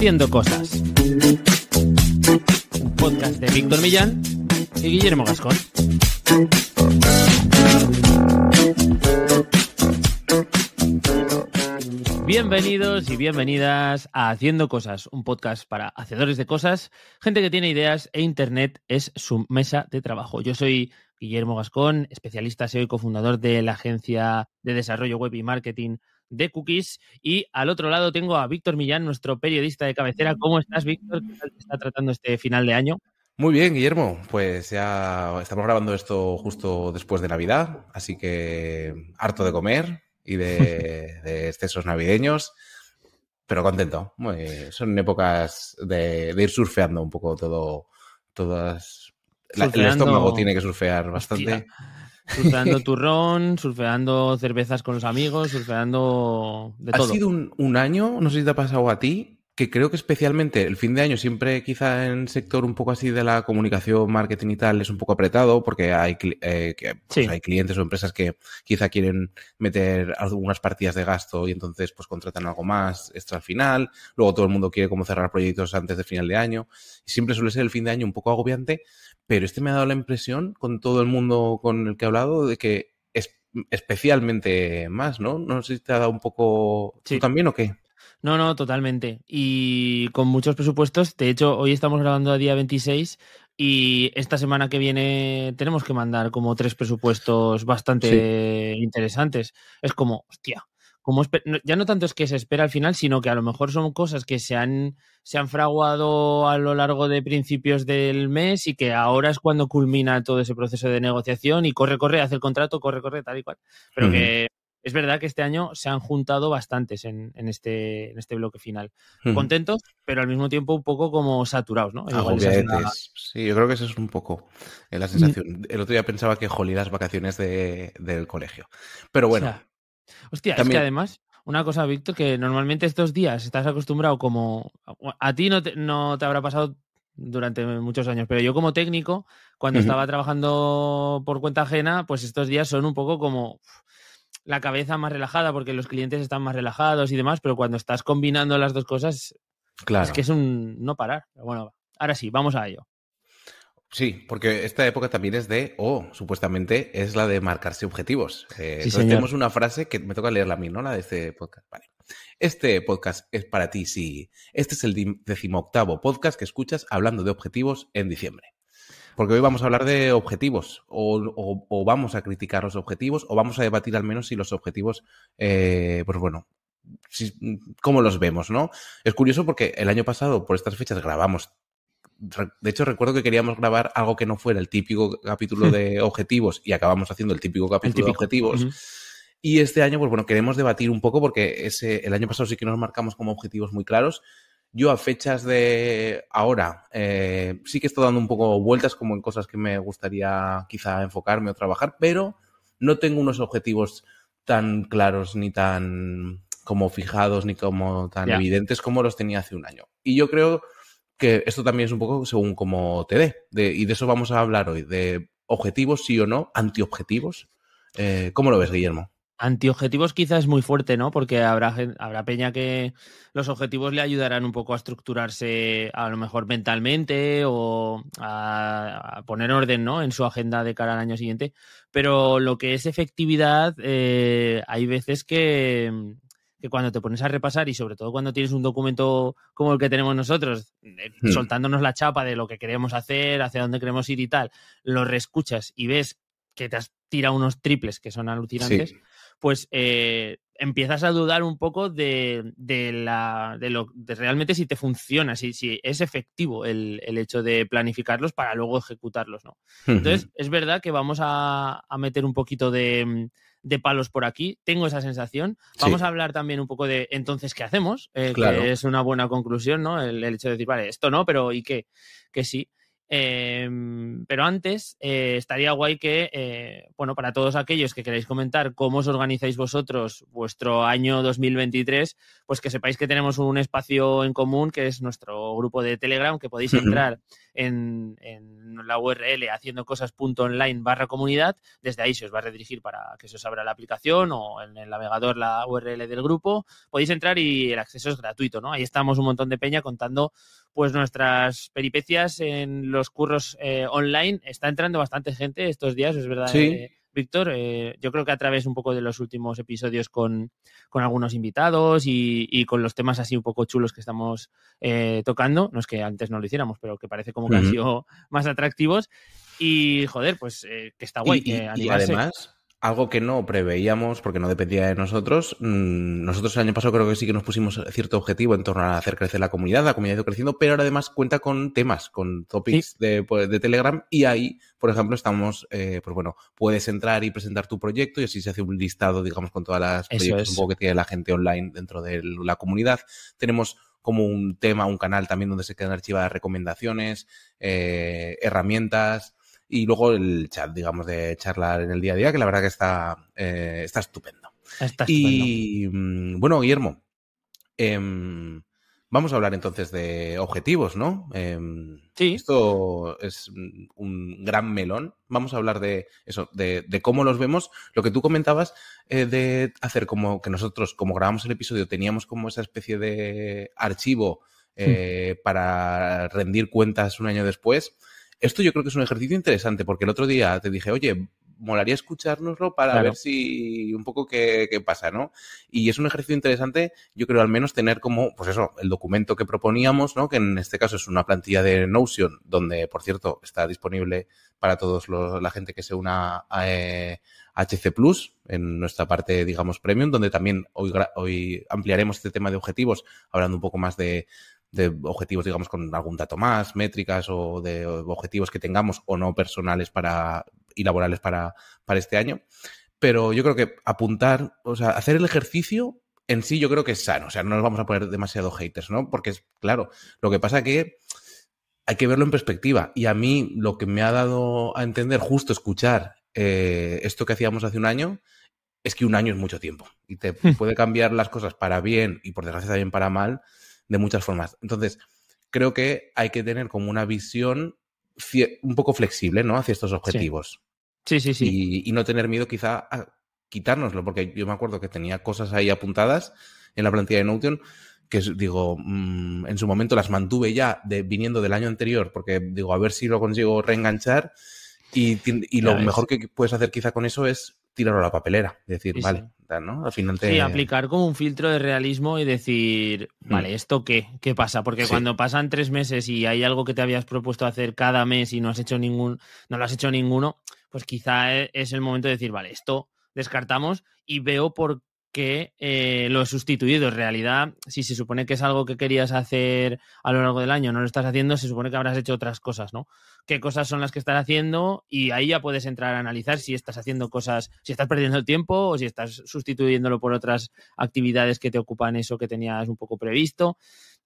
Haciendo Cosas. Un podcast de Víctor Millán y Guillermo Gascón. Bienvenidos y bienvenidas a Haciendo Cosas, un podcast para hacedores de cosas, gente que tiene ideas e Internet es su mesa de trabajo. Yo soy Guillermo Gascón, especialista SEO y cofundador de la agencia de desarrollo web y marketing de Cookies. Y al otro lado tengo a Víctor Millán, nuestro periodista de cabecera. ¿Cómo estás, Víctor? ¿Qué tal te está tratando este final de año? Muy bien, Guillermo. Pues ya estamos grabando esto justo después de Navidad, así que harto de comer, y de, excesos navideños, pero contento. son épocas de, ir surfeando un poco todo, todas... el estómago tiene que surfear bastante. Surfeando turrón, surfeando cervezas con los amigos, surfeando de todo. Ha sido un, un, año, no sé si te ha pasado a ti, que creo que especialmente el fin de año siempre quizá en sector un poco así de la comunicación, marketing y tal es un poco apretado porque hay, eh, pues hay clientes o empresas que quizá quieren meter algunas partidas de gasto y entonces pues contratan algo más extra al final. Luego todo el mundo quiere como cerrar proyectos antes del final de año. Y siempre suele ser el fin de año un poco agobiante, pero este me ha dado la impresión con todo el mundo con el que he hablado de que es especialmente más, ¿no? No sé si te ha dado un poco... ¿Tú también o qué? No, no, totalmente. Y con muchos presupuestos. De hecho, hoy estamos grabando a día 26 y esta semana que viene tenemos que mandar como tres presupuestos bastante interesantes. Es como, hostia, como ya no tanto es que se espera al final, sino que a lo mejor son cosas que se han, se han fraguado a lo largo de principios del mes y que ahora es cuando culmina todo ese proceso de negociación y corre, corre, hace el contrato, corre, corre, tal y cual. Pero que es verdad que este año se han juntado bastantes en, este, en este bloque final. Contentos, pero al mismo tiempo un poco como saturados, ¿no? Sí, yo creo que eso es un poco eh, la sensación. El otro día pensaba que jolí las vacaciones del colegio. Pero bueno. Hostia, es que además, una cosa, Víctor, que normalmente estos días estás acostumbrado como. A ti no te, no te habrá pasado durante muchos años, pero yo como técnico, cuando estaba trabajando por cuenta ajena, pues estos días son un poco como la cabeza más relajada porque los clientes están más relajados y demás, pero cuando estás combinando las dos cosas, claro. es que es un no parar. bueno, ahora sí, vamos a ello. Sí, porque esta época también es de, o supuestamente es la de marcarse objetivos. Eh, entonces tenemos una frase que me toca leerla a mí, ¿no? La de este podcast. Vale. Este podcast es para ti, sí. Este es el decimoctavo podcast que escuchas hablando de objetivos en diciembre. Porque hoy vamos a hablar de objetivos, o, vamos a criticar los objetivos, o vamos a debatir al menos si los objetivos, eh, pues bueno, cómo los vemos, ¿no? Es curioso porque el año pasado, por estas fechas, grabamos. De hecho, recuerdo que queríamos grabar algo que no fuera el típico capítulo de objetivos y acabamos haciendo el típico capítulo de objetivos. Y este año, pues bueno, queremos debatir un poco porque ese, el año pasado sí que nos marcamos como objetivos muy claros yo a fechas de ahora eh, sí que estoy dando un poco vueltas como en cosas que me gustaría quizá enfocarme o trabajar, pero no tengo unos objetivos tan claros ni tan como fijados ni como tan evidentes como los tenía hace un año. Y yo creo que esto también es un poco según como te dé. y de eso vamos a hablar hoy, de objetivos sí o no, antiobjetivos. Eh, ¿Cómo lo ves, Guillermo? Antiobjetivos quizás es muy fuerte, ¿no? Porque habrá, habrá peña que los objetivos le ayudarán un poco a estructurarse a lo mejor mentalmente o a, poner orden, ¿no? En su agenda de cara al año siguiente. Pero lo que es efectividad, eh, hay veces que, que cuando te pones a repasar y sobre todo cuando tienes un documento como el que tenemos nosotros, eh, hmm. soltándonos la chapa de lo que queremos hacer, hacia dónde queremos ir y tal, lo reescuchas y ves que te has tirado unos triples que son alucinantes pues eh, empiezas a dudar un poco de, la, de, lo, de realmente si te funciona, si, si es efectivo el, hecho de planificarlos para luego ejecutarlos, ¿no? Entonces, es verdad que vamos a, meter un poquito de, palos por aquí, tengo esa sensación. Vamos a hablar también un poco de entonces qué hacemos, eh, que es una buena conclusión, ¿no? El, el, hecho de decir, vale, esto no, pero ¿y qué? Que sí. Em, pero antes, eh, estaría guay que, eh, bueno, para todos aquellos que queráis comentar cómo os organizáis vosotros vuestro año 2023, pues que sepáis que tenemos un espacio en común que es nuestro grupo de Telegram, que podéis entrar en, la URL haciendo cosas.online barra comunidad, desde ahí se os va a redirigir para que se os abra la aplicación o en el navegador la URL del grupo. Podéis entrar y el acceso es gratuito, ¿no? Ahí estamos un montón de peña contando pues nuestras peripecias en los curros eh, online. Está entrando bastante gente estos días, es verdad. Sí. Eh, Víctor, eh, yo creo que a través un poco de los últimos episodios con, algunos invitados y, con los temas así un poco chulos que estamos eh, tocando, no es que antes no lo hiciéramos, pero que parece como que han sido más atractivos. Y joder, pues eh, que está guay. y además, algo que no preveíamos porque no dependía de nosotros. Mm, nosotros el año pasado creo que sí que nos pusimos cierto objetivo en torno a hacer crecer la comunidad, la comunidad ha ido creciendo, pero ahora además cuenta con temas, con topics pues, de, Telegram y ahí, por ejemplo, estamos, eh, pues bueno, puedes entrar y presentar tu proyecto y así se hace un listado, digamos, con todas las proyectos un poco que tiene la gente online dentro de la comunidad. Tenemos como un tema, un canal también donde se quedan archivadas recomendaciones, eh, herramientas, y luego el chat, digamos, de charlar en el día a día, que la verdad que está, eh, está estupendo. y mm, bueno, Guillermo, em, vamos a hablar entonces de objetivos, ¿no? Em, sí. Esto es un gran melón. Vamos a hablar de eso, de, cómo los vemos. Lo que tú comentabas eh, de hacer como que nosotros, como grabamos el episodio, teníamos como esa especie de archivo hmm. eh, para rendir cuentas un año después. Esto yo creo que es un ejercicio interesante porque el otro día te dije, oye, molaría escuchárnoslo para ver si un poco qué, pasa, ¿no? Y es un ejercicio interesante, yo creo al menos tener como, pues eso, el documento que proponíamos, ¿no? Que en este caso es una plantilla de Notion, donde, por cierto, está disponible para todos la gente que se una a HC eh, Plus, en nuestra parte, digamos, premium, donde también hoy, hoy ampliaremos este tema de objetivos, hablando un poco más de, de objetivos, digamos, con algún dato más, métricas o de objetivos que tengamos o no personales para y laborales para, para este año. Pero yo creo que apuntar, o sea, hacer el ejercicio en sí yo creo que es sano. O sea, no nos vamos a poner demasiado haters, ¿no? Porque es, claro, lo que pasa que hay que verlo en perspectiva. Y a mí lo que me ha dado a entender justo escuchar eh, esto que hacíamos hace un año es que un año es mucho tiempo. Y te hmm. puede cambiar las cosas para bien y por desgracia también para mal de muchas formas. Entonces, creo que hay que tener como una visión un poco flexible, ¿no? Hacia estos objetivos. Sí, sí, sí. Y, no tener miedo quizá a quitárnoslo, porque yo me acuerdo que tenía cosas ahí apuntadas en la plantilla de Notion que digo, mm, en su momento las mantuve ya de, viniendo del año anterior, porque digo, a ver si lo consigo reenganchar. Y, y lo mejor que puedes hacer quizá con eso es tirarlo a la papelera. Decir, vale, ¿no? Al final Sí, aplicar como un filtro de realismo y decir, hmm. vale, ¿esto qué? ¿Qué pasa? Porque cuando pasan tres meses y hay algo que te habías propuesto hacer cada mes y no has hecho ningún, no lo has hecho ninguno, pues quizá e, es el momento de decir, vale, esto descartamos y veo por que eh, lo he sustituido. En realidad, si se supone que es algo que querías hacer a lo largo del año, no lo estás haciendo, se supone que habrás hecho otras cosas, ¿no? ¿Qué cosas son las que estás haciendo? Y ahí ya puedes entrar a analizar si estás haciendo cosas, si estás perdiendo el tiempo o si estás sustituyéndolo por otras actividades que te ocupan eso que tenías un poco previsto.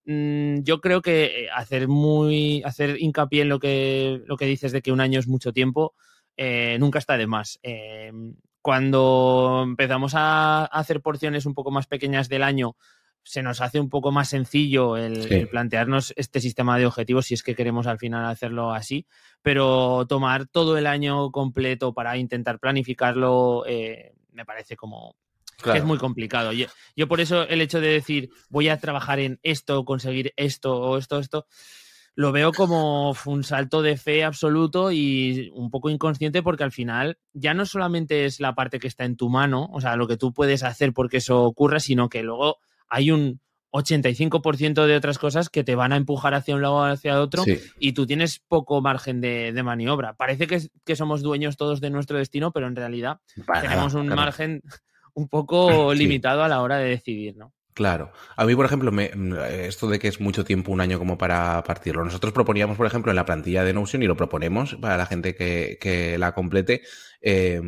Mm, yo creo que eh, hacer muy, hacer hincapié en lo que, lo que dices de que un año es mucho tiempo, eh, nunca está de más. Em, cuando empezamos a hacer porciones un poco más pequeñas del año, se nos hace un poco más sencillo el, plantearnos este sistema de objetivos si es que queremos al final hacerlo así, pero tomar todo el año completo para intentar planificarlo eh, me parece como que es muy complicado. yo, por eso el hecho de decir voy a trabajar en esto, conseguir esto o esto, esto, lo veo como un salto de fe absoluto y un poco inconsciente porque al final ya no solamente es la parte que está en tu mano, o sea, lo que tú puedes hacer porque eso ocurra, sino que luego hay un 85% de otras cosas que te van a empujar hacia un lado o hacia otro y tú tienes poco margen de, maniobra. Parece que, somos dueños todos de nuestro destino, pero en realidad tenemos un margen un poco limitado a la hora de decidir, ¿no? Claro. A mí, por ejemplo, me, esto de que es mucho tiempo, un año como para partirlo. Nosotros proponíamos, por ejemplo, en la plantilla de Notion, y lo proponemos para la gente que, que la complete, eh,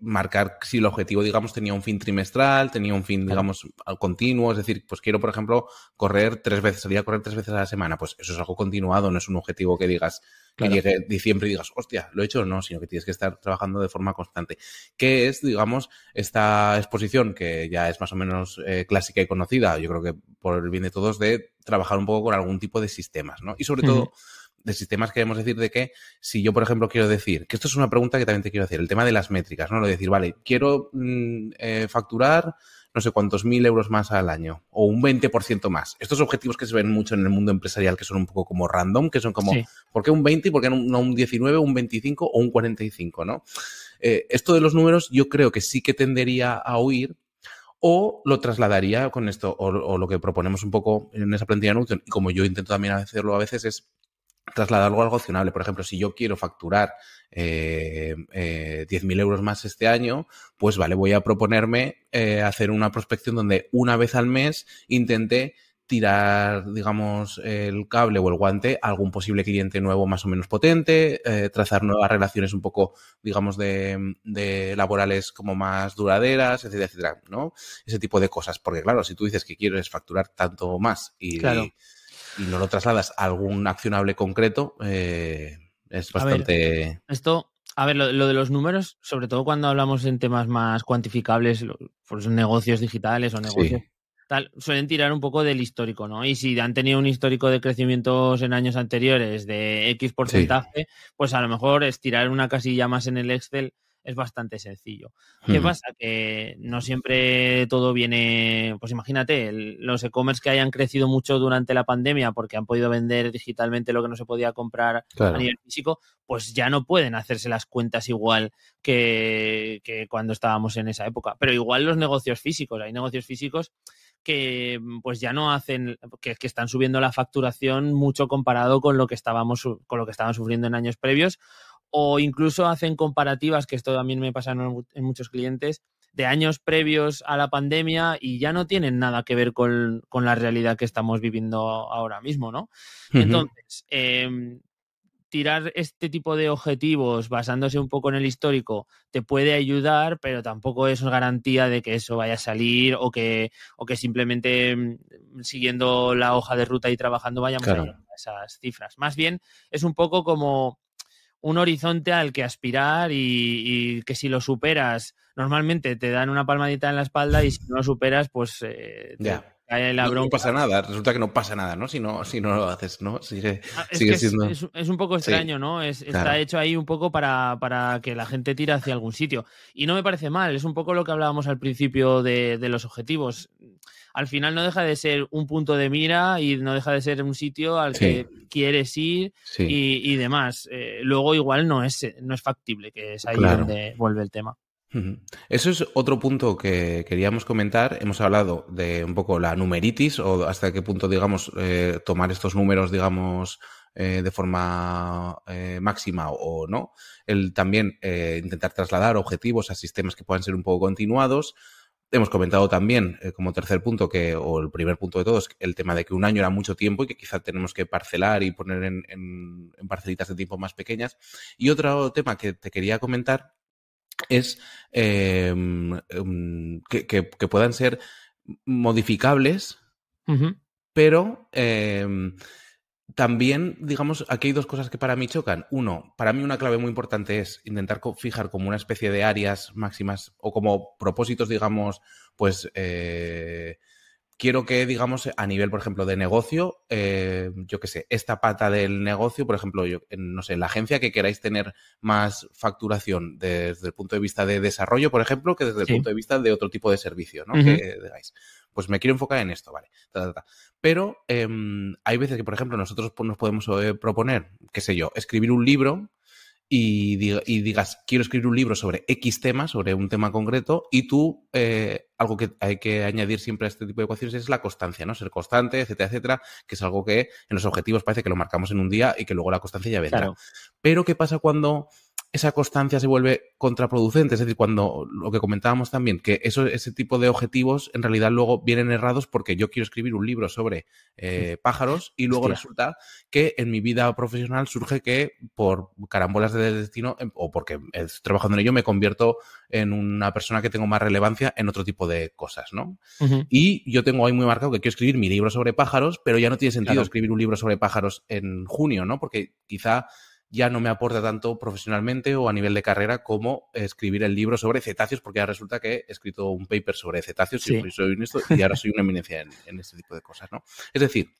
marcar si el objetivo, digamos, tenía un fin trimestral, tenía un fin, digamos, continuo, es decir, pues quiero, por ejemplo, correr tres veces, salir a correr tres veces a la semana, pues eso es algo continuado, no es un objetivo que digas, que llegue diciembre y digas, hostia, lo he hecho o no, sino que tienes que estar trabajando de forma constante. ¿Qué es, digamos, esta exposición que ya es más o menos eh, clásica y conocida, yo creo que por el bien de todos, de trabajar un poco con algún tipo de sistemas, ¿no? Y sobre todo de sistemas queremos decir de que si yo, por ejemplo, quiero decir, que esto es una pregunta que también te quiero hacer, el tema de las métricas, ¿no? Lo de decir, vale, quiero mm, eh, facturar no sé cuántos mil euros más al año o un 20% más. Estos objetivos que se ven mucho en el mundo empresarial que son un poco como random, que son como, ¿por qué un 20 y por qué no un 19, un 25 o un 45, ¿no? Eh, esto de los números yo creo que sí que tendería a oír o lo trasladaría con esto, o, o, lo que proponemos un poco en esa plantilla de Notion, y como yo intento también hacerlo a veces, es trasladarlo algo accionable. Por ejemplo, si yo quiero facturar eh, eh, 10.000 euros más este año, pues vale, voy a proponerme eh, hacer una prospección donde una vez al mes intente tirar, digamos, el cable o el guante a algún posible cliente nuevo más o menos potente, eh, trazar nuevas relaciones un poco, digamos, de, laborales como más duraderas, etcétera, etcétera, ¿no? Ese tipo de cosas. Porque claro, si tú dices que quieres facturar tanto más y no lo trasladas a algún accionable concreto, eh, es bastante... esto, a ver, lo, de los números, sobre todo cuando hablamos en temas más cuantificables, pues negocios digitales o negocios... Tal, suelen tirar un poco del histórico, ¿no? Y si han tenido un histórico de crecimientos en años anteriores de X porcentaje, pues a lo mejor estirar una casilla más en el Excel es bastante sencillo. ¿Qué pasa? Que no siempre todo viene, pues imagínate, los e-commerce que hayan crecido mucho durante la pandemia porque han podido vender digitalmente lo que no se podía comprar a nivel físico, pues ya no pueden hacerse las cuentas igual que, que cuando estábamos en esa época. Pero igual los negocios físicos, hay negocios físicos que pues ya no hacen, que, que, están subiendo la facturación mucho comparado con lo que estábamos, con lo que estaban sufriendo en años previos, o incluso hacen comparativas, que esto también me pasa en muchos clientes, de años previos a la pandemia y ya no tienen nada que ver con, la realidad que estamos viviendo ahora mismo, ¿no? Entonces, em, tirar este tipo de objetivos basándose un poco en el histórico te puede ayudar, pero tampoco es garantía de que eso vaya a salir o que, o que simplemente mm, siguiendo la hoja de ruta y trabajando vayamos a esas cifras. Más bien es un poco como un horizonte al que aspirar y, que si lo superas, normalmente te dan una palmadita en la espalda y si no lo superas, pues eh, cae la bronca. No, pasa nada, resulta que no pasa nada, ¿no? Si no, si no lo haces, ¿no? Sigue, ah, sigue siendo... es, un poco extraño, ¿no? está hecho ahí un poco para, para, que la gente tire hacia algún sitio. Y no me parece mal, es un poco lo que hablábamos al principio de, de los objetivos al final no deja de ser un punto de mira y no deja de ser un sitio al que quieres ir y, demás. Eh, luego igual no es, no es factible, que es ahí donde vuelve el tema. Eso es otro punto que queríamos comentar. Hemos hablado de un poco la numeritis o hasta qué punto, digamos, eh, tomar estos números, digamos, eh, de forma máxima o, no. El también intentar trasladar objetivos a sistemas que puedan ser un poco continuados. Hemos comentado también, eh, como tercer punto, que, o el primer punto de todos, el tema de que un año era mucho tiempo y que quizá tenemos que parcelar y poner en, en, parcelitas de tiempo más pequeñas. Y otro tema que te quería comentar es em, em, que, que, puedan ser modificables, pero em, también, digamos, aquí hay dos cosas que para mí chocan. Uno, para mí una clave muy importante es intentar fijar como una especie de áreas máximas o como propósitos, digamos, pues eh, quiero que, digamos, a nivel, por ejemplo, de negocio, eh, yo qué sé, esta pata del negocio, por ejemplo, yo, no sé, la agencia que queráis tener más facturación desde el punto de vista de desarrollo, por ejemplo, que desde el punto de vista de otro tipo de servicio, ¿no? Que digáis pues me quiero enfocar en esto, ¿vale? Pero em, hay veces que, por ejemplo, nosotros nos podemos eh, proponer, qué sé yo, escribir un libro y, digas, quiero escribir un libro sobre X tema, sobre un tema concreto, y tú, eh, algo que hay que añadir siempre a este tipo de ecuaciones es la constancia, ¿no? Ser constante, etcétera, etcétera, que es algo que en los objetivos parece que lo marcamos en un día y que luego la constancia ya vendrá. Pero, ¿qué pasa cuando esa constancia se vuelve contraproducente. Es decir, cuando lo que comentábamos también, que eso, ese tipo de objetivos en realidad luego vienen errados porque yo quiero escribir un libro sobre eh, pájaros y luego resulta que en mi vida profesional surge que por carambolas de destino em, o porque estoy trabajando en ello me convierto en una persona que tengo más relevancia en otro tipo de cosas, ¿no? Y yo tengo ahí muy marcado que quiero escribir mi libro sobre pájaros, pero ya no tiene sentido escribir un libro sobre pájaros en junio, ¿no? Porque quizá ya no me aporta tanto profesionalmente o a nivel de carrera como escribir el libro sobre cetáceos, porque ya resulta que he escrito un paper sobre cetáceos y, soy y ahora soy una eminencia en, este tipo de cosas, ¿no? Es decir,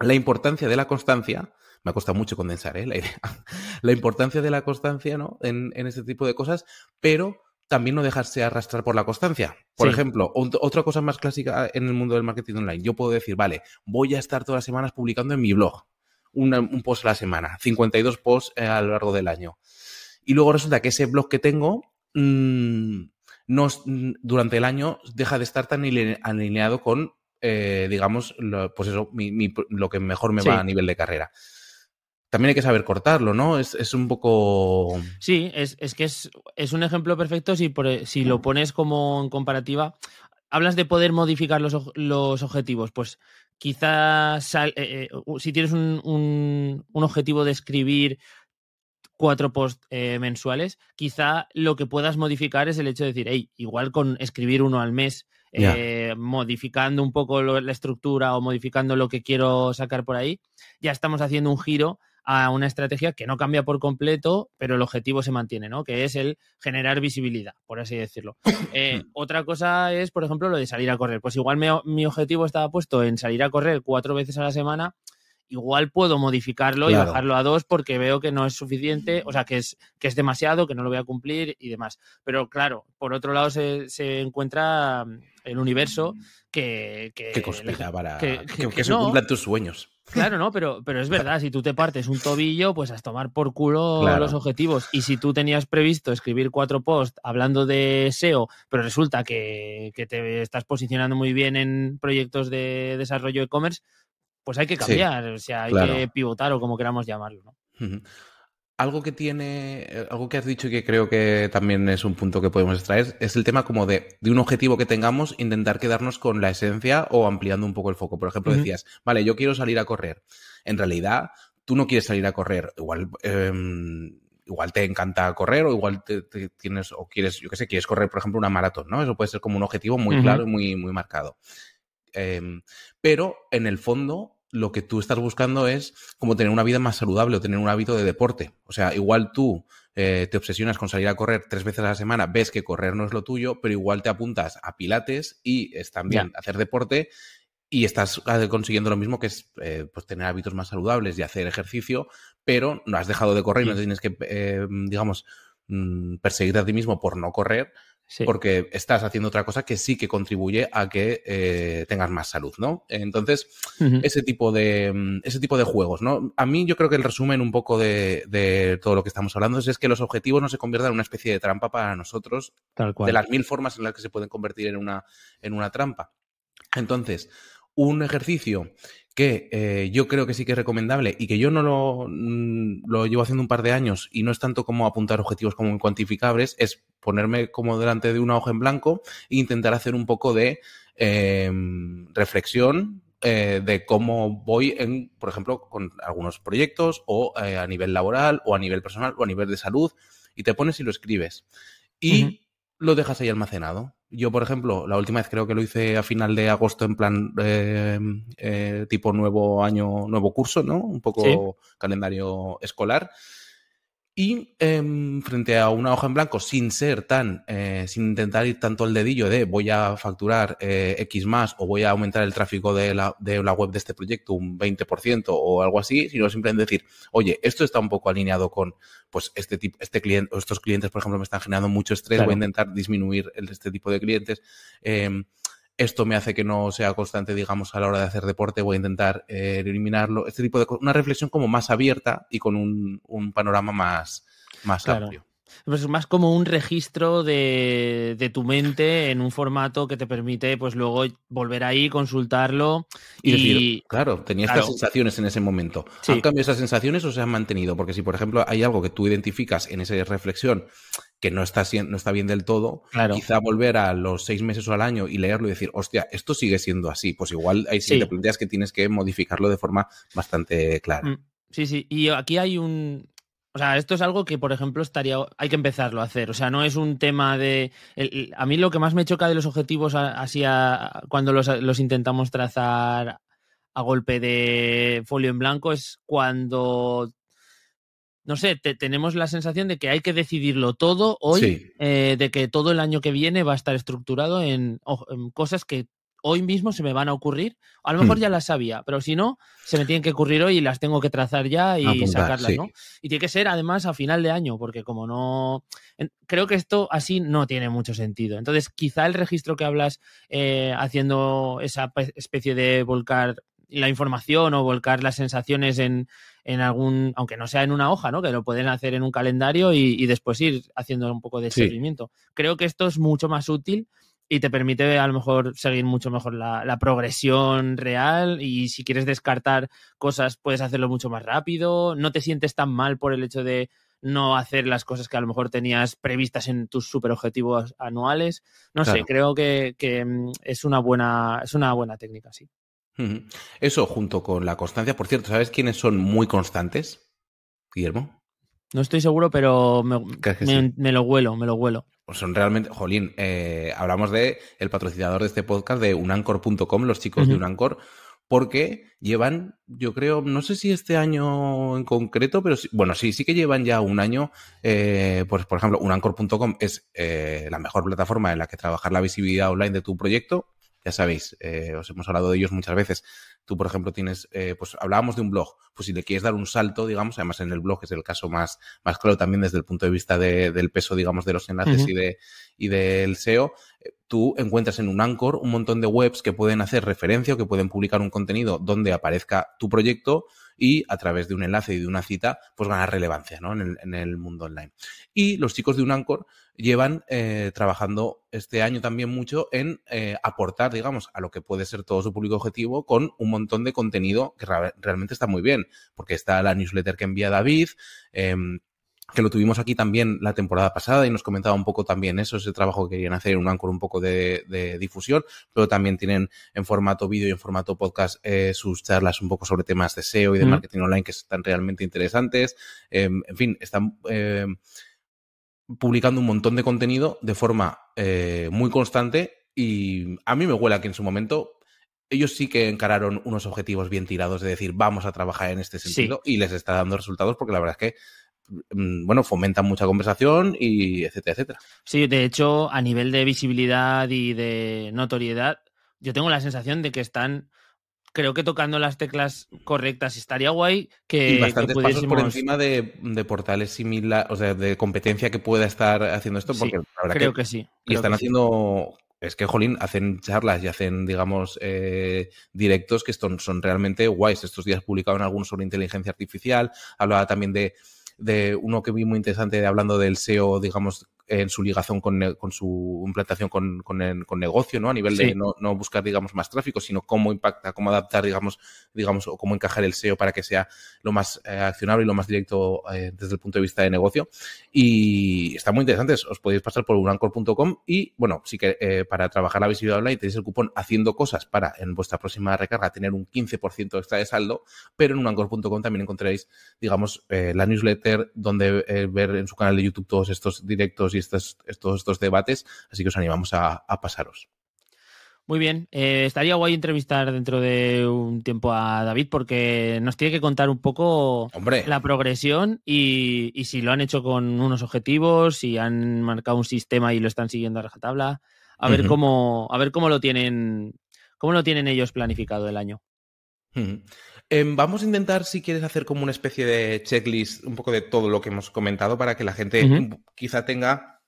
la importancia de la constancia, me ha costado mucho condensar ¿eh? la idea, la importancia de la constancia ¿no? en, este tipo de cosas, pero también no dejarse arrastrar por la constancia. Por ejemplo, otra cosa más clásica en el mundo del marketing online, yo puedo decir, vale, voy a estar todas las semanas publicando en mi blog un post a la semana, 52 posts eh, a lo largo del año. Y luego resulta que ese blog que tengo mm, no, mm, durante el año deja de estar tan alineado con, eh, digamos, lo, pues eso, lo que mejor me va a nivel de carrera. También hay que saber cortarlo, ¿no? Es, un poco. Sí, es, que es, un ejemplo perfecto si, si lo pones como en comparativa. Hablas de poder modificar los, los objetivos. Pues quizás eh, eh, si tienes un, objetivo de escribir cuatro posts eh, mensuales, quizá lo que puedas modificar es el hecho de decir, hey, igual con escribir uno al mes, modificando un poco la estructura o modificando lo que quiero sacar por ahí, ya estamos haciendo un giro a una estrategia que no cambia por completo, pero el objetivo se mantiene, ¿no? Que es el generar visibilidad, por así decirlo. Eh, otra cosa es, por ejemplo, lo de salir a correr. Pues igual mi objetivo estaba puesto en salir a correr cuatro veces a la semana igual puedo modificarlo y bajarlo a dos porque veo que no es suficiente, o sea, que es, que es demasiado, que no lo voy a cumplir y demás. Pero claro, por otro lado se, se encuentra el universo que... que conspira para que, se cumplan tus sueños. Claro, no, pero, pero es verdad, si tú te partes un tobillo, pues a tomar por culo los objetivos. Y si tú tenías previsto escribir cuatro posts hablando de SEO, pero resulta que, que te estás posicionando muy bien en proyectos de desarrollo e-commerce, pues hay que cambiar, o sea, hay que pivotar o como queramos llamarlo. ¿no? Algo que tiene, eh, algo que has dicho y que creo que también es un punto que podemos extraer, es el tema como de, de un objetivo que tengamos, intentar quedarnos con la esencia o ampliando un poco el foco. Por ejemplo, decías, vale, yo quiero salir a correr. En realidad, tú no quieres salir a correr. Igual, em, igual te encanta correr o igual te, tienes, o quieres, yo qué sé, quieres correr, por ejemplo, una maratón, ¿no? Eso puede ser como un objetivo muy claro y muy, muy marcado. Em, pero en el fondo, lo que tú estás buscando es como tener una vida más saludable o tener un hábito de deporte. O sea, igual tú eh, te obsesionas con salir a correr tres veces a la semana, ves que correr no es lo tuyo, pero igual te apuntas a pilates y es también hacer deporte y estás eh, consiguiendo lo mismo que es eh, pues tener hábitos más saludables y hacer ejercicio, pero no has dejado de correr y no tienes que, digamos, mm, perseguir a ti mismo por no correr, porque estás haciendo otra cosa que sí que contribuye a que eh, tengas más salud, ¿no? Entonces, ese, tipo de, mm, ese tipo de juegos, ¿no? A mí yo creo que el resumen un poco de, todo lo que estamos hablando es, que los objetivos no se conviertan en una especie de trampa para nosotros, Tal cual. de las mil formas en las que se pueden convertir en una, en una trampa. Entonces, un ejercicio que eh, yo creo que sí que es recomendable y que yo no lo, mm, lo, llevo haciendo un par de años y no es tanto como apuntar objetivos como cuantificables, es ponerme como delante de una hoja en blanco e intentar hacer un poco de em, reflexión eh, de cómo voy en, por ejemplo, con algunos proyectos o eh, a nivel laboral o a nivel personal o a nivel de salud y te pones y lo escribes. Y lo dejas ahí almacenado. Yo, por ejemplo, la última vez creo que lo hice a final de agosto en plan eh, eh, tipo nuevo año, nuevo curso, ¿no? Un poco calendario escolar y em, frente a una hoja en blanco, sin ser tan, eh, sin intentar ir tanto al dedillo de voy a facturar eh, X más o voy a aumentar el tráfico de la, de la web de este proyecto un 20% o algo así, sino simplemente decir, oye, esto está un poco alineado con, pues, este tipo, este cliente, o estos clientes, por ejemplo, me están generando mucho estrés, voy a intentar disminuir este tipo de clientes. Esto me hace que no sea constante, digamos, a la hora de hacer deporte, voy a intentar eh, eliminarlo. Este tipo de cosas, una reflexión como más abierta y con un, panorama más, más amplio. Pues es más como un registro de, tu mente en un formato que te permite, pues luego volver ahí, consultarlo. Y, decir, claro, tenía estas sensaciones en ese momento. ¿Han cambiado esas sensaciones o se han mantenido? Porque si, por ejemplo, hay algo que tú identificas en esa reflexión que no está, no está bien del todo, quizá volver a los seis meses o al año y leerlo y decir, hostia, esto sigue siendo así. Pues igual ahí sí, te planteas que tienes que modificarlo de forma bastante clara. Mm, sí, sí. Y aquí hay un, o sea, esto es algo que, por ejemplo, estaría, hay que empezarlo a hacer. O sea, no es un tema de. a mí lo que más me choca de los objetivos así cuando los, intentamos trazar a golpe de folio en blanco es cuando no sé, tenemos la sensación de que hay que decidirlo todo hoy, eh, de que todo el año que viene va a estar estructurado en, cosas que hoy mismo se me van a ocurrir. A lo mejor hmm. ya las sabía, pero si no, se me tienen que ocurrir hoy y las tengo que trazar ya y sacarlas, ¿no? Y tiene que ser además a final de año, porque como no. Creo que esto así no tiene mucho sentido. Entonces, quizá el registro que hablas eh, haciendo esa especie de volcar la información o volcar las sensaciones en, en, algún, aunque no sea en una hoja, ¿no? Que lo pueden hacer en un calendario y, después ir haciendo un poco de seguimiento. Creo que esto es mucho más útil y te permite a lo mejor seguir mucho mejor la, progresión real y si quieres descartar cosas puedes hacerlo mucho más rápido, no te sientes tan mal por el hecho de no hacer las cosas que a lo mejor tenías previstas en tus super objetivos anuales. No sé, creo que, mm, es una buena, es una buena técnica, sí. Eso junto con la constancia, por cierto, ¿sabes quiénes son muy constantes, Guillermo? No estoy seguro, pero me, lo huelo, me lo huelo. Pues son realmente, jolín, eh, hablamos de el patrocinador de este podcast, de unancor.com, los chicos de Unancor, porque llevan, yo creo, no sé si este año en concreto, pero bueno, sí, sí que llevan ya un año, eh, pues por ejemplo, unancor.com es eh, la mejor plataforma en la que trabajar la visibilidad online de tu proyecto, ya sabéis, eh, os hemos hablado de ellos muchas veces. Tú, por ejemplo, tienes, eh, pues hablábamos de un blog, pues si le quieres dar un salto, digamos, además en el blog es el caso más, más claro también desde el punto de vista del peso, digamos, de los enlaces y, de, y del SEO, eh, tú encuentras en un Anchor un montón de webs que pueden hacer referencia o que pueden publicar un contenido donde aparezca tu proyecto y a través de un enlace y de una cita, pues ganar relevancia ¿no? en, el, en el mundo online. Y los chicos de un Anchor llevan eh, trabajando este año también mucho en eh, aportar, digamos, a lo que puede ser todo su público objetivo con un montón de contenido que realmente está muy bien, porque está la newsletter que envía David, em, que lo tuvimos aquí también la temporada pasada y nos comentaba un poco también eso, ese trabajo que querían hacer en un Anchor un poco de, difusión, pero también tienen en formato vídeo y en formato podcast eh, sus charlas un poco sobre temas de SEO y de marketing online que están realmente interesantes. Em, en fin, están em, publicando un montón de contenido de forma eh, muy constante y a mí me huele que en su momento ellos sí que encararon unos objetivos bien tirados de decir vamos a trabajar en este sentido y les está dando resultados porque la verdad es que Mm, bueno, fomentan mucha conversación y etcétera, etcétera. Sí, de hecho, a nivel de visibilidad y de notoriedad, yo tengo la sensación de que están, creo que tocando las teclas correctas. Estaría guay que. Y bastantes pasos por encima de, portales similares, o sea, de competencia que pueda estar haciendo esto, porque la verdad creo que, sí. y están haciendo. Es que, jolín, hacen charlas y hacen, digamos, eh, directos que son, son realmente guays. Estos días publicaban algunos sobre inteligencia artificial. Hablaba también de de uno que vi muy interesante hablando del SEO, digamos, en su ligación con, con su implantación con, con, con, negocio, ¿no? A nivel de no, no, buscar, digamos, más tráfico, sino cómo impacta, cómo adaptar, digamos, digamos, o cómo encajar el SEO para que sea lo más eh, accionable y lo más directo eh, desde el punto de vista de negocio. Y está muy interesante, os podéis pasar por unancor.com y, bueno, sí que eh, para trabajar la visibilidad online tenéis el cupón haciendo cosas para en vuestra próxima recarga tener un 15% extra de saldo, pero en unancor.com también encontraréis, digamos, la newsletter donde ver en su canal de YouTube todos estos directos y estos, estos, debates, así que os animamos a, pasaros. Muy bien, eh, estaría guay entrevistar dentro de un tiempo a David porque nos tiene que contar un poco la progresión y, si lo han hecho con unos objetivos, si han marcado un sistema y lo están siguiendo a rajatabla, a ver cómo, a ver cómo lo tienen, cómo lo tienen ellos planificado el año. Em, vamos a intentar, si quieres, hacer como una especie de checklist un poco de todo lo que hemos comentado para que la gente quizá tenga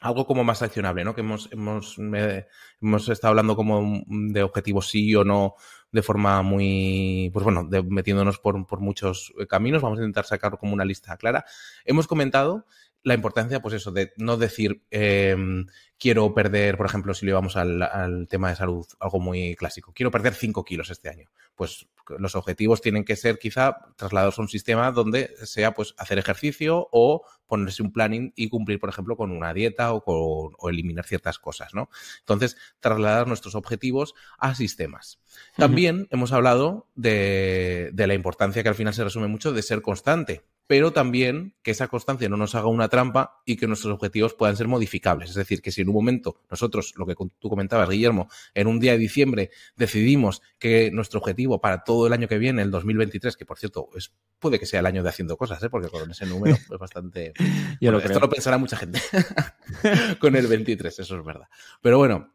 algo como más accionable, ¿no? Que hemos, hemos, hemos estado hablando como de objetivos sí o no de forma muy, pues bueno, metiéndonos por, por, muchos caminos. Vamos a intentar sacar como una lista clara. Hemos comentado la importancia, pues eso, de no decir em, quiero perder, por ejemplo, si lo llevamos al, tema de salud, algo muy clásico, quiero perder 5 kilos este año. Pues los objetivos tienen que ser quizá trasladados a un sistema donde sea pues hacer ejercicio o ponerse un planning y cumplir, por ejemplo, con una dieta o, con, o eliminar ciertas cosas, ¿no? Entonces, trasladar nuestros objetivos a sistemas. También hemos hablado de, de la importancia que al final se resume mucho de ser constante pero también que esa constancia no nos haga una trampa y que nuestros objetivos puedan ser modificables. Es decir, que si en un momento nosotros, lo que tú comentabas, Guillermo, en un día de diciembre decidimos que nuestro objetivo para todo el año que viene, el 2023, que por cierto es, puede que sea el año de haciendo cosas, ¿eh? porque con ese número es bastante... esto lo pensará mucha gente con el 23, eso es verdad. Pero bueno,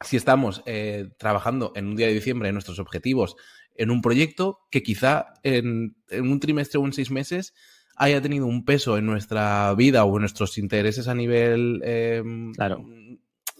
si estamos eh, trabajando en un día de diciembre en nuestros objetivos en un proyecto que quizá en, un trimestre o en seis meses haya tenido un peso en nuestra vida o en nuestros intereses a nivel em, claro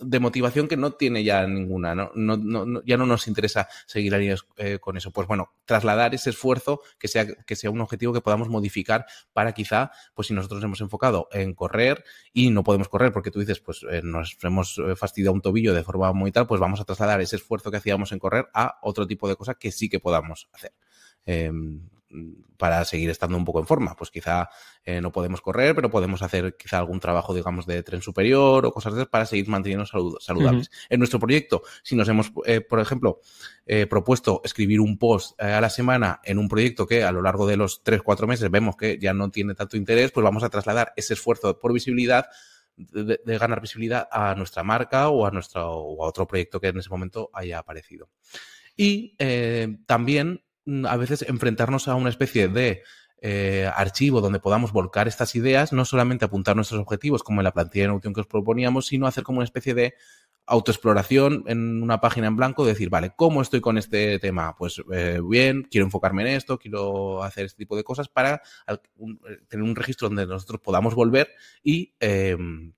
de motivación que no tiene ya ninguna, ¿no? no, no ya no nos interesa seguir años eh, con eso. Pues bueno, trasladar ese esfuerzo que sea, que sea un objetivo que podamos modificar para quizá, pues si nosotros hemos enfocado en correr y no podemos correr porque tú dices, pues eh, nos hemos eh, fastidiado un tobillo de forma muy tal, pues vamos a trasladar ese esfuerzo que hacíamos en correr a otro tipo de cosa que sí que podamos hacer. Em, para seguir estando un poco en forma. Pues quizá eh, no podemos correr, pero podemos hacer quizá algún trabajo, digamos, de tren superior o cosas de esas para seguir manteniendo saludables. En nuestro proyecto, si nos hemos, eh, por ejemplo, eh, propuesto escribir un post a la semana en un proyecto que a lo largo de los tres, cuatro meses vemos que ya no tiene tanto interés, pues vamos a trasladar ese esfuerzo por visibilidad de, ganar visibilidad a nuestra marca o a, nuestro, o a otro proyecto que en ese momento haya aparecido. Y también a veces enfrentarnos a una especie de eh, archivo donde podamos volcar estas ideas, no solamente apuntar nuestros objetivos como en la plantilla de Notion que os proponíamos, sino hacer como una especie de autoexploración en una página en blanco, decir, vale, ¿cómo estoy con este tema? Pues eh, bien, quiero enfocarme en esto, quiero hacer este tipo de cosas para eh, tener un registro donde nosotros podamos volver y em,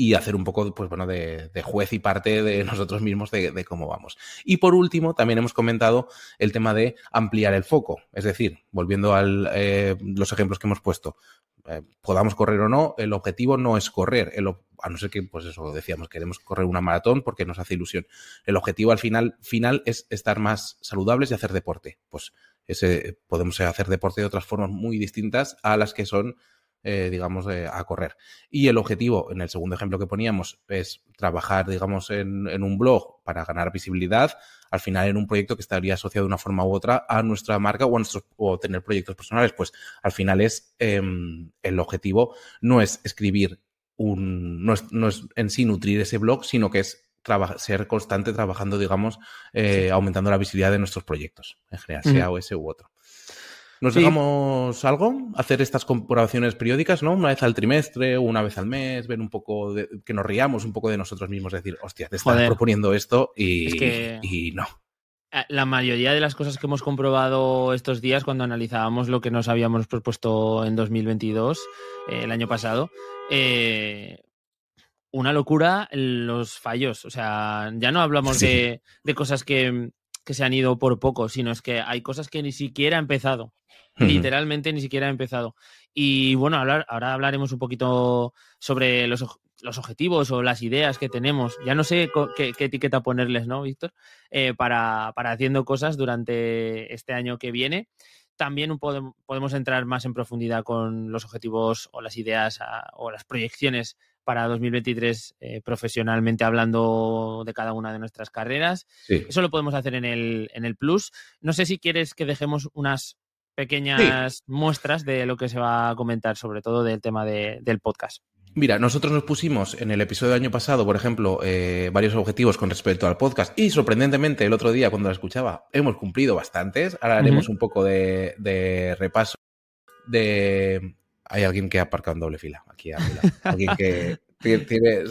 y hacer un poco, pues bueno, de, juez y parte de nosotros mismos de, cómo vamos. Y por último, también hemos comentado el tema de ampliar el foco. Es decir, volviendo a eh, los ejemplos que hemos puesto, eh, podamos correr o no, el objetivo no es correr, a no ser que, pues eso, decíamos, queremos correr una maratón porque nos hace ilusión. El objetivo al final, final es estar más saludables y hacer deporte. Pues ese, podemos hacer deporte de otras formas muy distintas a las que son eh, digamos, a correr. Y el objetivo, en el segundo ejemplo que poníamos, es trabajar, digamos, en, un blog para ganar visibilidad, al final en un proyecto que estaría asociado de una forma u otra a nuestra marca o, a nuestros, o tener proyectos personales. Pues al final es em, el objetivo no es escribir un, no es, no es en sí nutrir ese blog, sino que es ser constante trabajando, digamos, eh, aumentando la visibilidad de nuestros proyectos, en general, sea o ese u otro. ¿Nos dejamos algo? Hacer estas comprobaciones periódicas, ¿no? Una vez al trimestre o una vez al mes, ver un poco, de, que nos riamos un poco de nosotros mismos, decir, hostia, te estás proponiendo esto y, no. Eh, la mayoría de las cosas que hemos comprobado estos días cuando analizábamos lo que nos habíamos propuesto en 2022, eh, el año pasado, eh, una locura los fallos. O sea, ya no hablamos de, cosas que, que, se han ido por poco, sino es que hay cosas que ni siquiera han empezado. Literalmente ni siquiera ha empezado. Y bueno, ahora hablaremos un poquito sobre los, objetivos o las ideas que tenemos. Ya no sé qué, etiqueta ponerles, ¿no, Víctor? Eh, para, haciendo cosas durante este año que viene. También podemos entrar más en profundidad con los objetivos o las ideas o las proyecciones para 2023 eh, profesionalmente hablando de cada una de nuestras carreras. Eso lo podemos hacer en el, en el Plus. No sé si quieres que dejemos unas pequeñas muestras de lo que se va a comentar, sobre todo del tema del podcast. Mira, nosotros nos pusimos en el episodio del año pasado, por ejemplo, eh, varios objetivos con respecto al podcast y sorprendentemente el otro día cuando la escuchaba hemos cumplido bastantes. Ahora haremos un poco de, repaso de... Hay alguien que ha aparcado en doble fila aquí arriba. Alguien que tiene,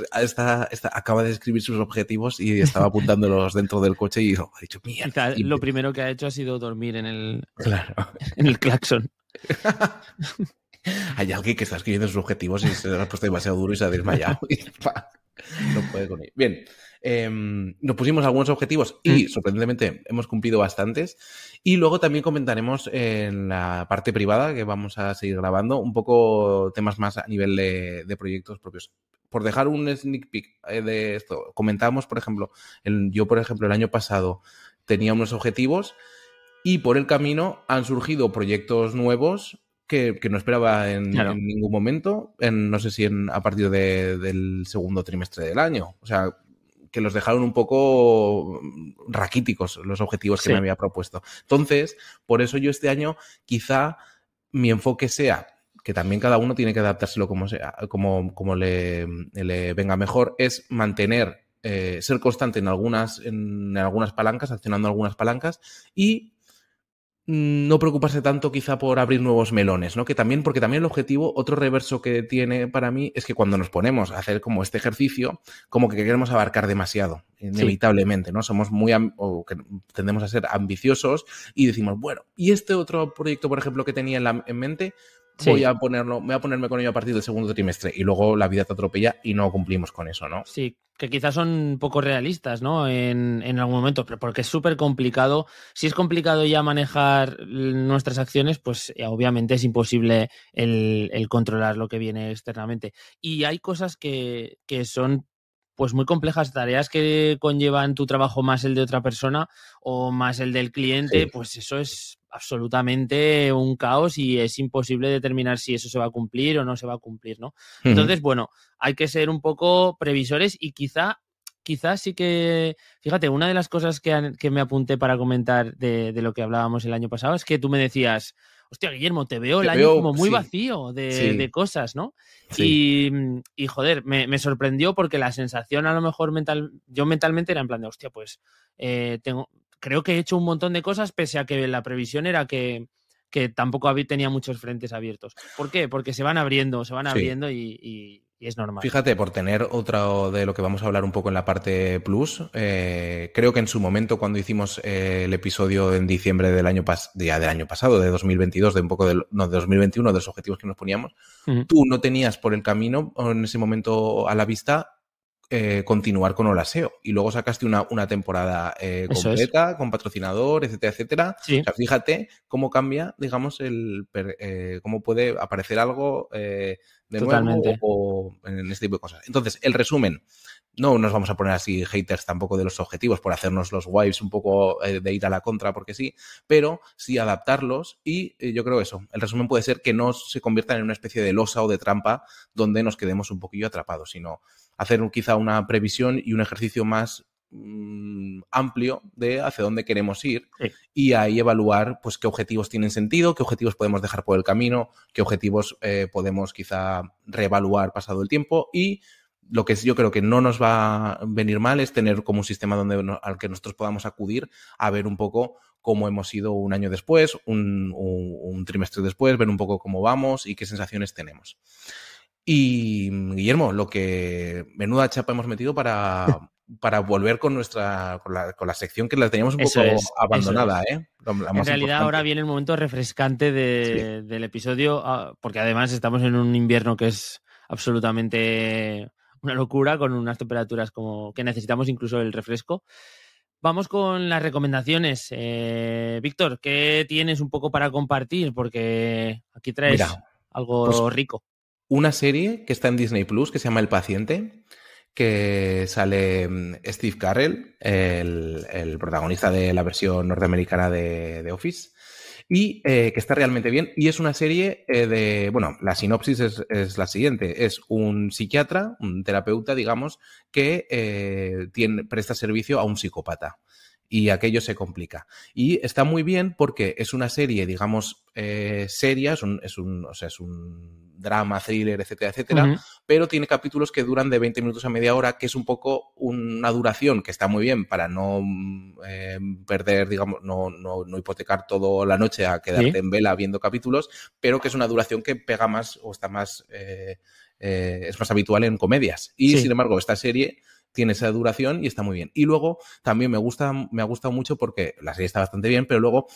acaba de escribir sus objetivos y estaba apuntándolos dentro del coche y ha dicho, mierda. Lo primero que ha hecho ha sido dormir en el, en el claxon. Hay alguien que está escribiendo sus objetivos y se ha puesto demasiado duro y se ha desmayado. no puede con ello. Bien, em, nos pusimos algunos objetivos y mm. sorprendentemente hemos cumplido bastantes. Y luego también comentaremos en la parte privada que vamos a seguir grabando un poco temas más a nivel de, proyectos propios. Por dejar un sneak peek eh, de esto, comentábamos, por ejemplo, yo, por ejemplo, el año pasado tenía unos objetivos y por el camino han surgido proyectos nuevos que, no esperaba en, ningún momento, en, no sé si en, a partir del segundo trimestre del año. O sea, que los dejaron un poco raquíticos los objetivos que me había propuesto. Entonces, por eso yo este año quizá mi enfoque sea que también cada uno tiene que adaptárselo como sea, como, como le, le venga mejor, es mantener, eh, ser constante en algunas, en algunas palancas, accionando algunas palancas y no preocuparse tanto quizá por abrir nuevos melones, ¿no? Que también, porque también el objetivo, otro reverso que tiene para mí es que cuando nos ponemos a hacer como este ejercicio, como que queremos abarcar demasiado, inevitablemente, ¿no? Somos muy, o que tendemos a ser ambiciosos y decimos, bueno, y este otro proyecto, por ejemplo, que tenía en, en mente, voy a ponerlo, voy a ponerme con ello a partir del segundo trimestre y luego la vida te atropella y no cumplimos con eso, ¿no? Sí, que quizás son poco realistas, ¿no? En, en algún momento, pero porque es súper complicado. Si es complicado ya manejar nuestras acciones, pues eh, obviamente es imposible el, el, controlar lo que viene externamente. Y hay cosas que, que son pues muy complejas, tareas que conllevan tu trabajo más el de otra persona o más el del cliente, pues eso es absolutamente un caos y es imposible determinar si eso se va a cumplir o no se va a cumplir, ¿no? Entonces, bueno, hay que ser un poco previsores y quizá quizás sí que, fíjate, una de las cosas que, que me apunté para comentar de, de, lo que hablábamos el año pasado es que tú me decías, hostia, Guillermo, te veo el año como muy vacío de, cosas, ¿no? Y, joder, me, sorprendió porque la sensación a lo mejor mental, yo mentalmente era en plan de, hostia, pues eh, tengo, creo que he hecho un montón de cosas pese a que la previsión era que, que tampoco tenía muchos frentes abiertos. ¿Por qué? Porque se van abriendo, se van abriendo y y es normal. Fíjate, por tener otro de lo que vamos a hablar un poco en la parte plus, eh, creo que en su momento cuando hicimos eh, el episodio en diciembre del año, pas del año pasado, de 2022, de un poco de, no, de 2021, de los objetivos que nos poníamos, tú no tenías por el camino en ese momento a la vista eh, continuar con Olaseo. Y luego sacaste una, una temporada eh, completa con patrocinador, etcétera, etcétera. O sea, fíjate cómo cambia, digamos, el eh, cómo puede aparecer algo de nuevo o, en este tipo de cosas. Entonces, el resumen. No nos vamos a poner así haters tampoco de los objetivos por hacernos los wives un poco eh, de ir a la contra porque sí, pero sí adaptarlos y eh, yo creo eso. El resumen puede ser que no se conviertan en una especie de losa o de trampa donde nos quedemos un poquillo atrapados, sino hacer quizá una previsión y un ejercicio más amplio de hacia dónde queremos ir y ahí evaluar pues qué objetivos tienen sentido, qué objetivos podemos dejar por el camino, qué objetivos eh, podemos quizá reevaluar pasado el tiempo y lo que yo creo que no nos va a venir mal es tener como un sistema donde al que nosotros podamos acudir a ver un poco cómo hemos ido un año después, un, un trimestre después, ver un poco cómo vamos y qué sensaciones tenemos. Y Guillermo, lo que menuda chapa hemos metido para, para volver con nuestra con la, con la, sección que la teníamos un poco abandonada. ¿eh? en realidad ahora viene el momento refrescante del episodio, ah, porque además estamos en un invierno que es absolutamente una locura, con unas temperaturas como que necesitamos incluso el refresco. Vamos con las recomendaciones. Eh, Víctor, ¿qué tienes un poco para compartir? Porque aquí traes algo pues rico. Una serie que está en Disney Plus que se llama El Paciente que sale mm, Steve Carell, el, protagonista de la versión norteamericana de, Office, y eh, que está realmente bien. Y es una serie eh, de, bueno, la sinopsis es, la siguiente, es un psiquiatra, un terapeuta, digamos, que eh, tiene, presta servicio a un psicópata y aquello se complica. Y está muy bien porque es una serie, digamos, seria, es un, es un, o sea, es un drama, thriller, etcétera, etcétera, pero tiene capítulos que duran de 20 minutos a media hora, que es un poco una duración que está muy bien para no eh, perder, digamos, no, no, no, hipotecar toda la noche a quedarte en vela viendo capítulos, pero que es una duración que pega más o está más, eh, eh, es más habitual en comedias. Y sin embargo, esta serie tiene esa duración y está muy bien. Y luego también me gusta, me ha gustado mucho porque la serie está bastante bien, pero luego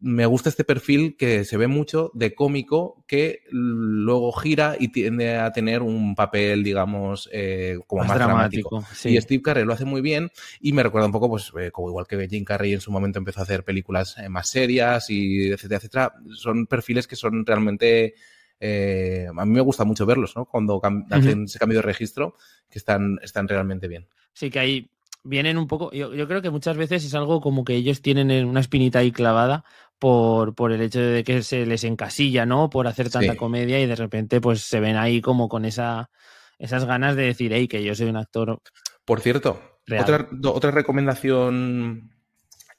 me gusta este perfil que se ve mucho de cómico que luego gira y tiende a tener un papel, digamos, eh, como más, dramático. Y Steve Carell lo hace muy bien y me recuerda un poco, pues, eh, como igual que Jim Carrey en su momento empezó a hacer películas eh, más serias y etcétera, etcétera. Son perfiles que son realmente... a mí me gusta mucho verlos, ¿no? Cuando hacen ese cambio de registro, que están, están realmente bien. Sí, que hay vienen un poco, yo, yo, creo que muchas veces es algo como que ellos tienen una espinita ahí clavada por, por el hecho de que se les encasilla, ¿no? Por hacer tanta comedia y de repente pues se ven ahí como con esa, esas ganas de decir, hey, que yo soy un actor. Por cierto, otra, otra recomendación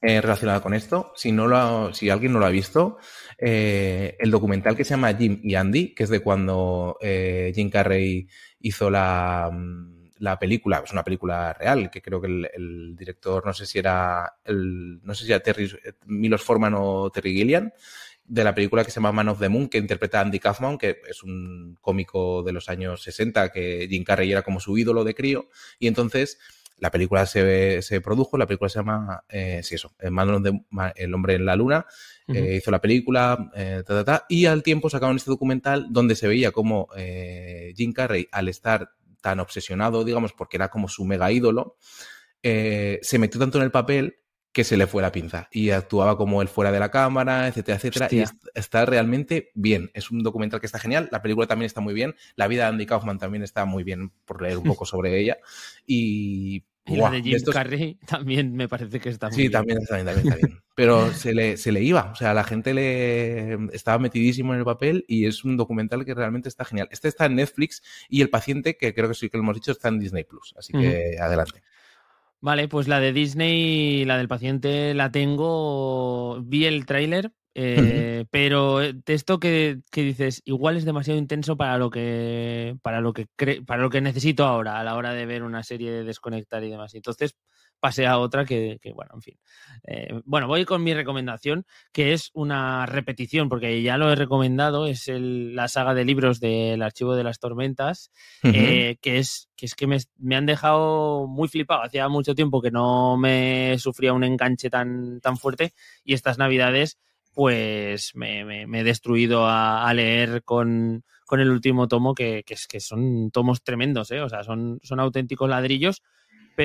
eh, relacionada con esto, si, no lo si alguien no lo ha visto, eh, el documental que se llama Jim y Andy, que es de cuando eh, Jim Carrey hizo la mm, la película, es una película real, que creo que el, director, no sé si era el, no sé si era Terry, Milos Forman o Terry Gillian, de la película que se llama Man of the Moon, que interpreta a Andy Kaufman, que es un cómico de los años 60, que Jim Carrey era como su ídolo de crío, y entonces la película se, se produjo, la película se llama, eh, sí, eso, the, El hombre en la luna, eh, hizo la película, eh, ta, ta, ta, y al tiempo sacaron este documental donde se veía como eh, Jim Carrey, al estar tan obsesionado, digamos, porque era como su mega ídolo, eh, se metió tanto en el papel que se le fue la pinza y actuaba como él fuera de la cámara, etcétera, etcétera. Y está realmente bien. Es un documental que está genial. La película también está muy bien. La vida de Andy Kaufman también está muy bien por leer un poco sobre ella. Y y la de Jim Carrey también me parece que está muy sí, también está bien, también está bien. Pero se le, se le iba, o sea, la gente le estaba metidísimo en el papel y es un documental que realmente está genial. Este está en Netflix y El paciente, que creo que sí que lo hemos dicho, está en Disney Plus. Así que adelante. Vale, pues la de Disney, la del paciente, la tengo. Vi el tráiler, eh, pero de esto que, que, dices, igual es demasiado intenso para lo que para lo que para lo que necesito ahora a la hora de ver una serie de desconectar y demás. Entonces pasé a otra que, bueno, en fin. Eh, bueno, voy con mi recomendación, que es una repetición, porque ya lo he recomendado, es la saga de libros del Archivo de las Tormentas, eh, que es que, es que me, me, han dejado muy flipado. Hacía mucho tiempo que no me sufría un enganche tan, tan fuerte y estas navidades pues me, he destruido a, leer con, el último tomo, que, que, que, son tomos tremendos, ¿eh? O sea, son, son auténticos ladrillos,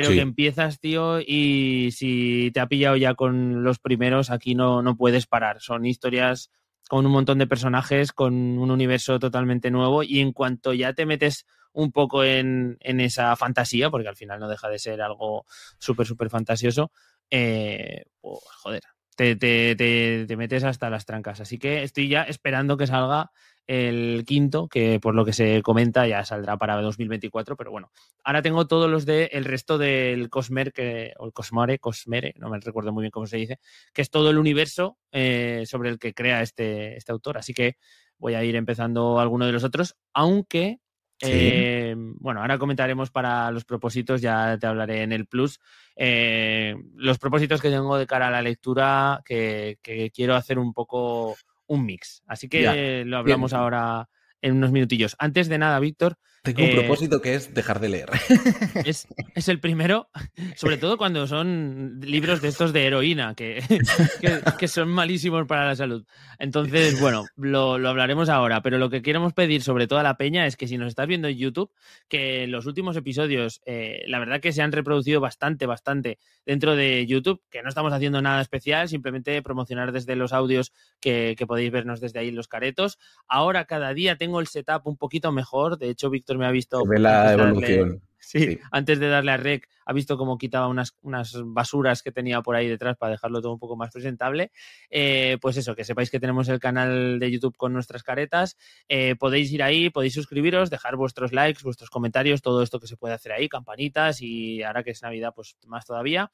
pero que empiezas, tío, y si te ha pillado ya con los primeros, aquí no, no puedes parar. Son historias con un montón de personajes, con un universo totalmente nuevo, y en cuanto ya te metes un poco en, en esa fantasía, porque al final no deja de ser algo súper, súper fantasioso, eh, pues, joder, te, te, te, metes hasta las trancas. Así que estoy ya esperando que salga el quinto, que por lo que se comenta ya saldrá para 2024, pero bueno, ahora tengo todos los de el resto del Cosmer, que, o el Cosmare, Cosmere, no me recuerdo muy bien cómo se dice, que es todo el universo eh, sobre el que crea este, este autor. Así que voy a ir empezando alguno de los otros, aunque eh, bueno, ahora comentaremos para los propósitos, ya te hablaré en el plus. Eh, los propósitos que tengo de cara a la lectura, que, quiero hacer un poco un mix. Así que lo hablamos ahora en unos minutillos. Antes de nada, Víctor, tengo un eh, propósito que es dejar de leer. Es, el primero, sobre todo cuando son libros de estos de heroína, que, que, son malísimos para la salud. Entonces, bueno, lo, hablaremos ahora, pero lo que queremos pedir sobre todo a la peña es que si nos estás viendo en YouTube, que los últimos episodios, eh, la verdad que se han reproducido bastante, bastante dentro de YouTube, que no estamos haciendo nada especial, simplemente promocionar desde los audios que, que podéis vernos desde ahí los caretos. Ahora cada día tengo el setup un poquito mejor, de hecho, Víctor me ha visto. la evolución. sí, antes de darle a rec, ha visto cómo quitaba unas, unas, basuras que tenía por ahí detrás para dejarlo todo un poco más presentable. Eh, pues eso, que sepáis que tenemos el canal de YouTube con nuestras caretas. Eh, podéis ir ahí, podéis suscribiros, dejar vuestros likes, vuestros comentarios, todo esto que se puede hacer ahí, campanitas y ahora que es Navidad, pues más todavía.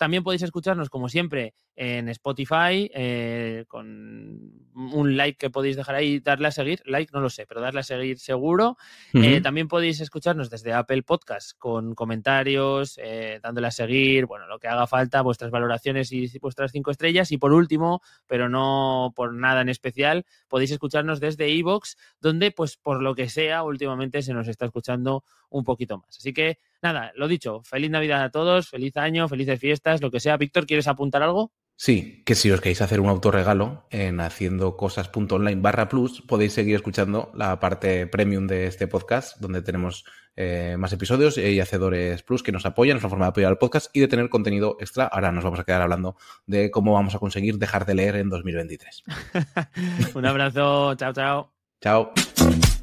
También podéis escucharnos, como siempre, en Spotify, eh, con un like que podéis dejar ahí, darle a seguir, like no lo sé, pero darle a seguir seguro. Eh, también podéis escucharnos desde Apple Podcast con comentarios, eh, dándole a seguir, bueno, lo que haga falta, vuestras valoraciones y vuestras cinco estrellas. Y por último, pero no por nada en especial, podéis escucharnos desde Evox, donde, pues por lo que sea, últimamente se nos está escuchando un poquito más. Así que nada, lo dicho, feliz Navidad a todos, feliz año, felices fiestas, lo que sea. Víctor, ¿quieres apuntar algo? Sí, que si os queréis hacer un autorregalo en haciendo cosas.online barra plus, podéis seguir escuchando la parte premium de este podcast, donde tenemos eh, más episodios y hacedores plus que nos apoyan, es una forma de apoyar al podcast y de tener contenido extra. Ahora nos vamos a quedar hablando de cómo vamos a conseguir dejar de leer en 2023. un abrazo, chao, chao. Chao.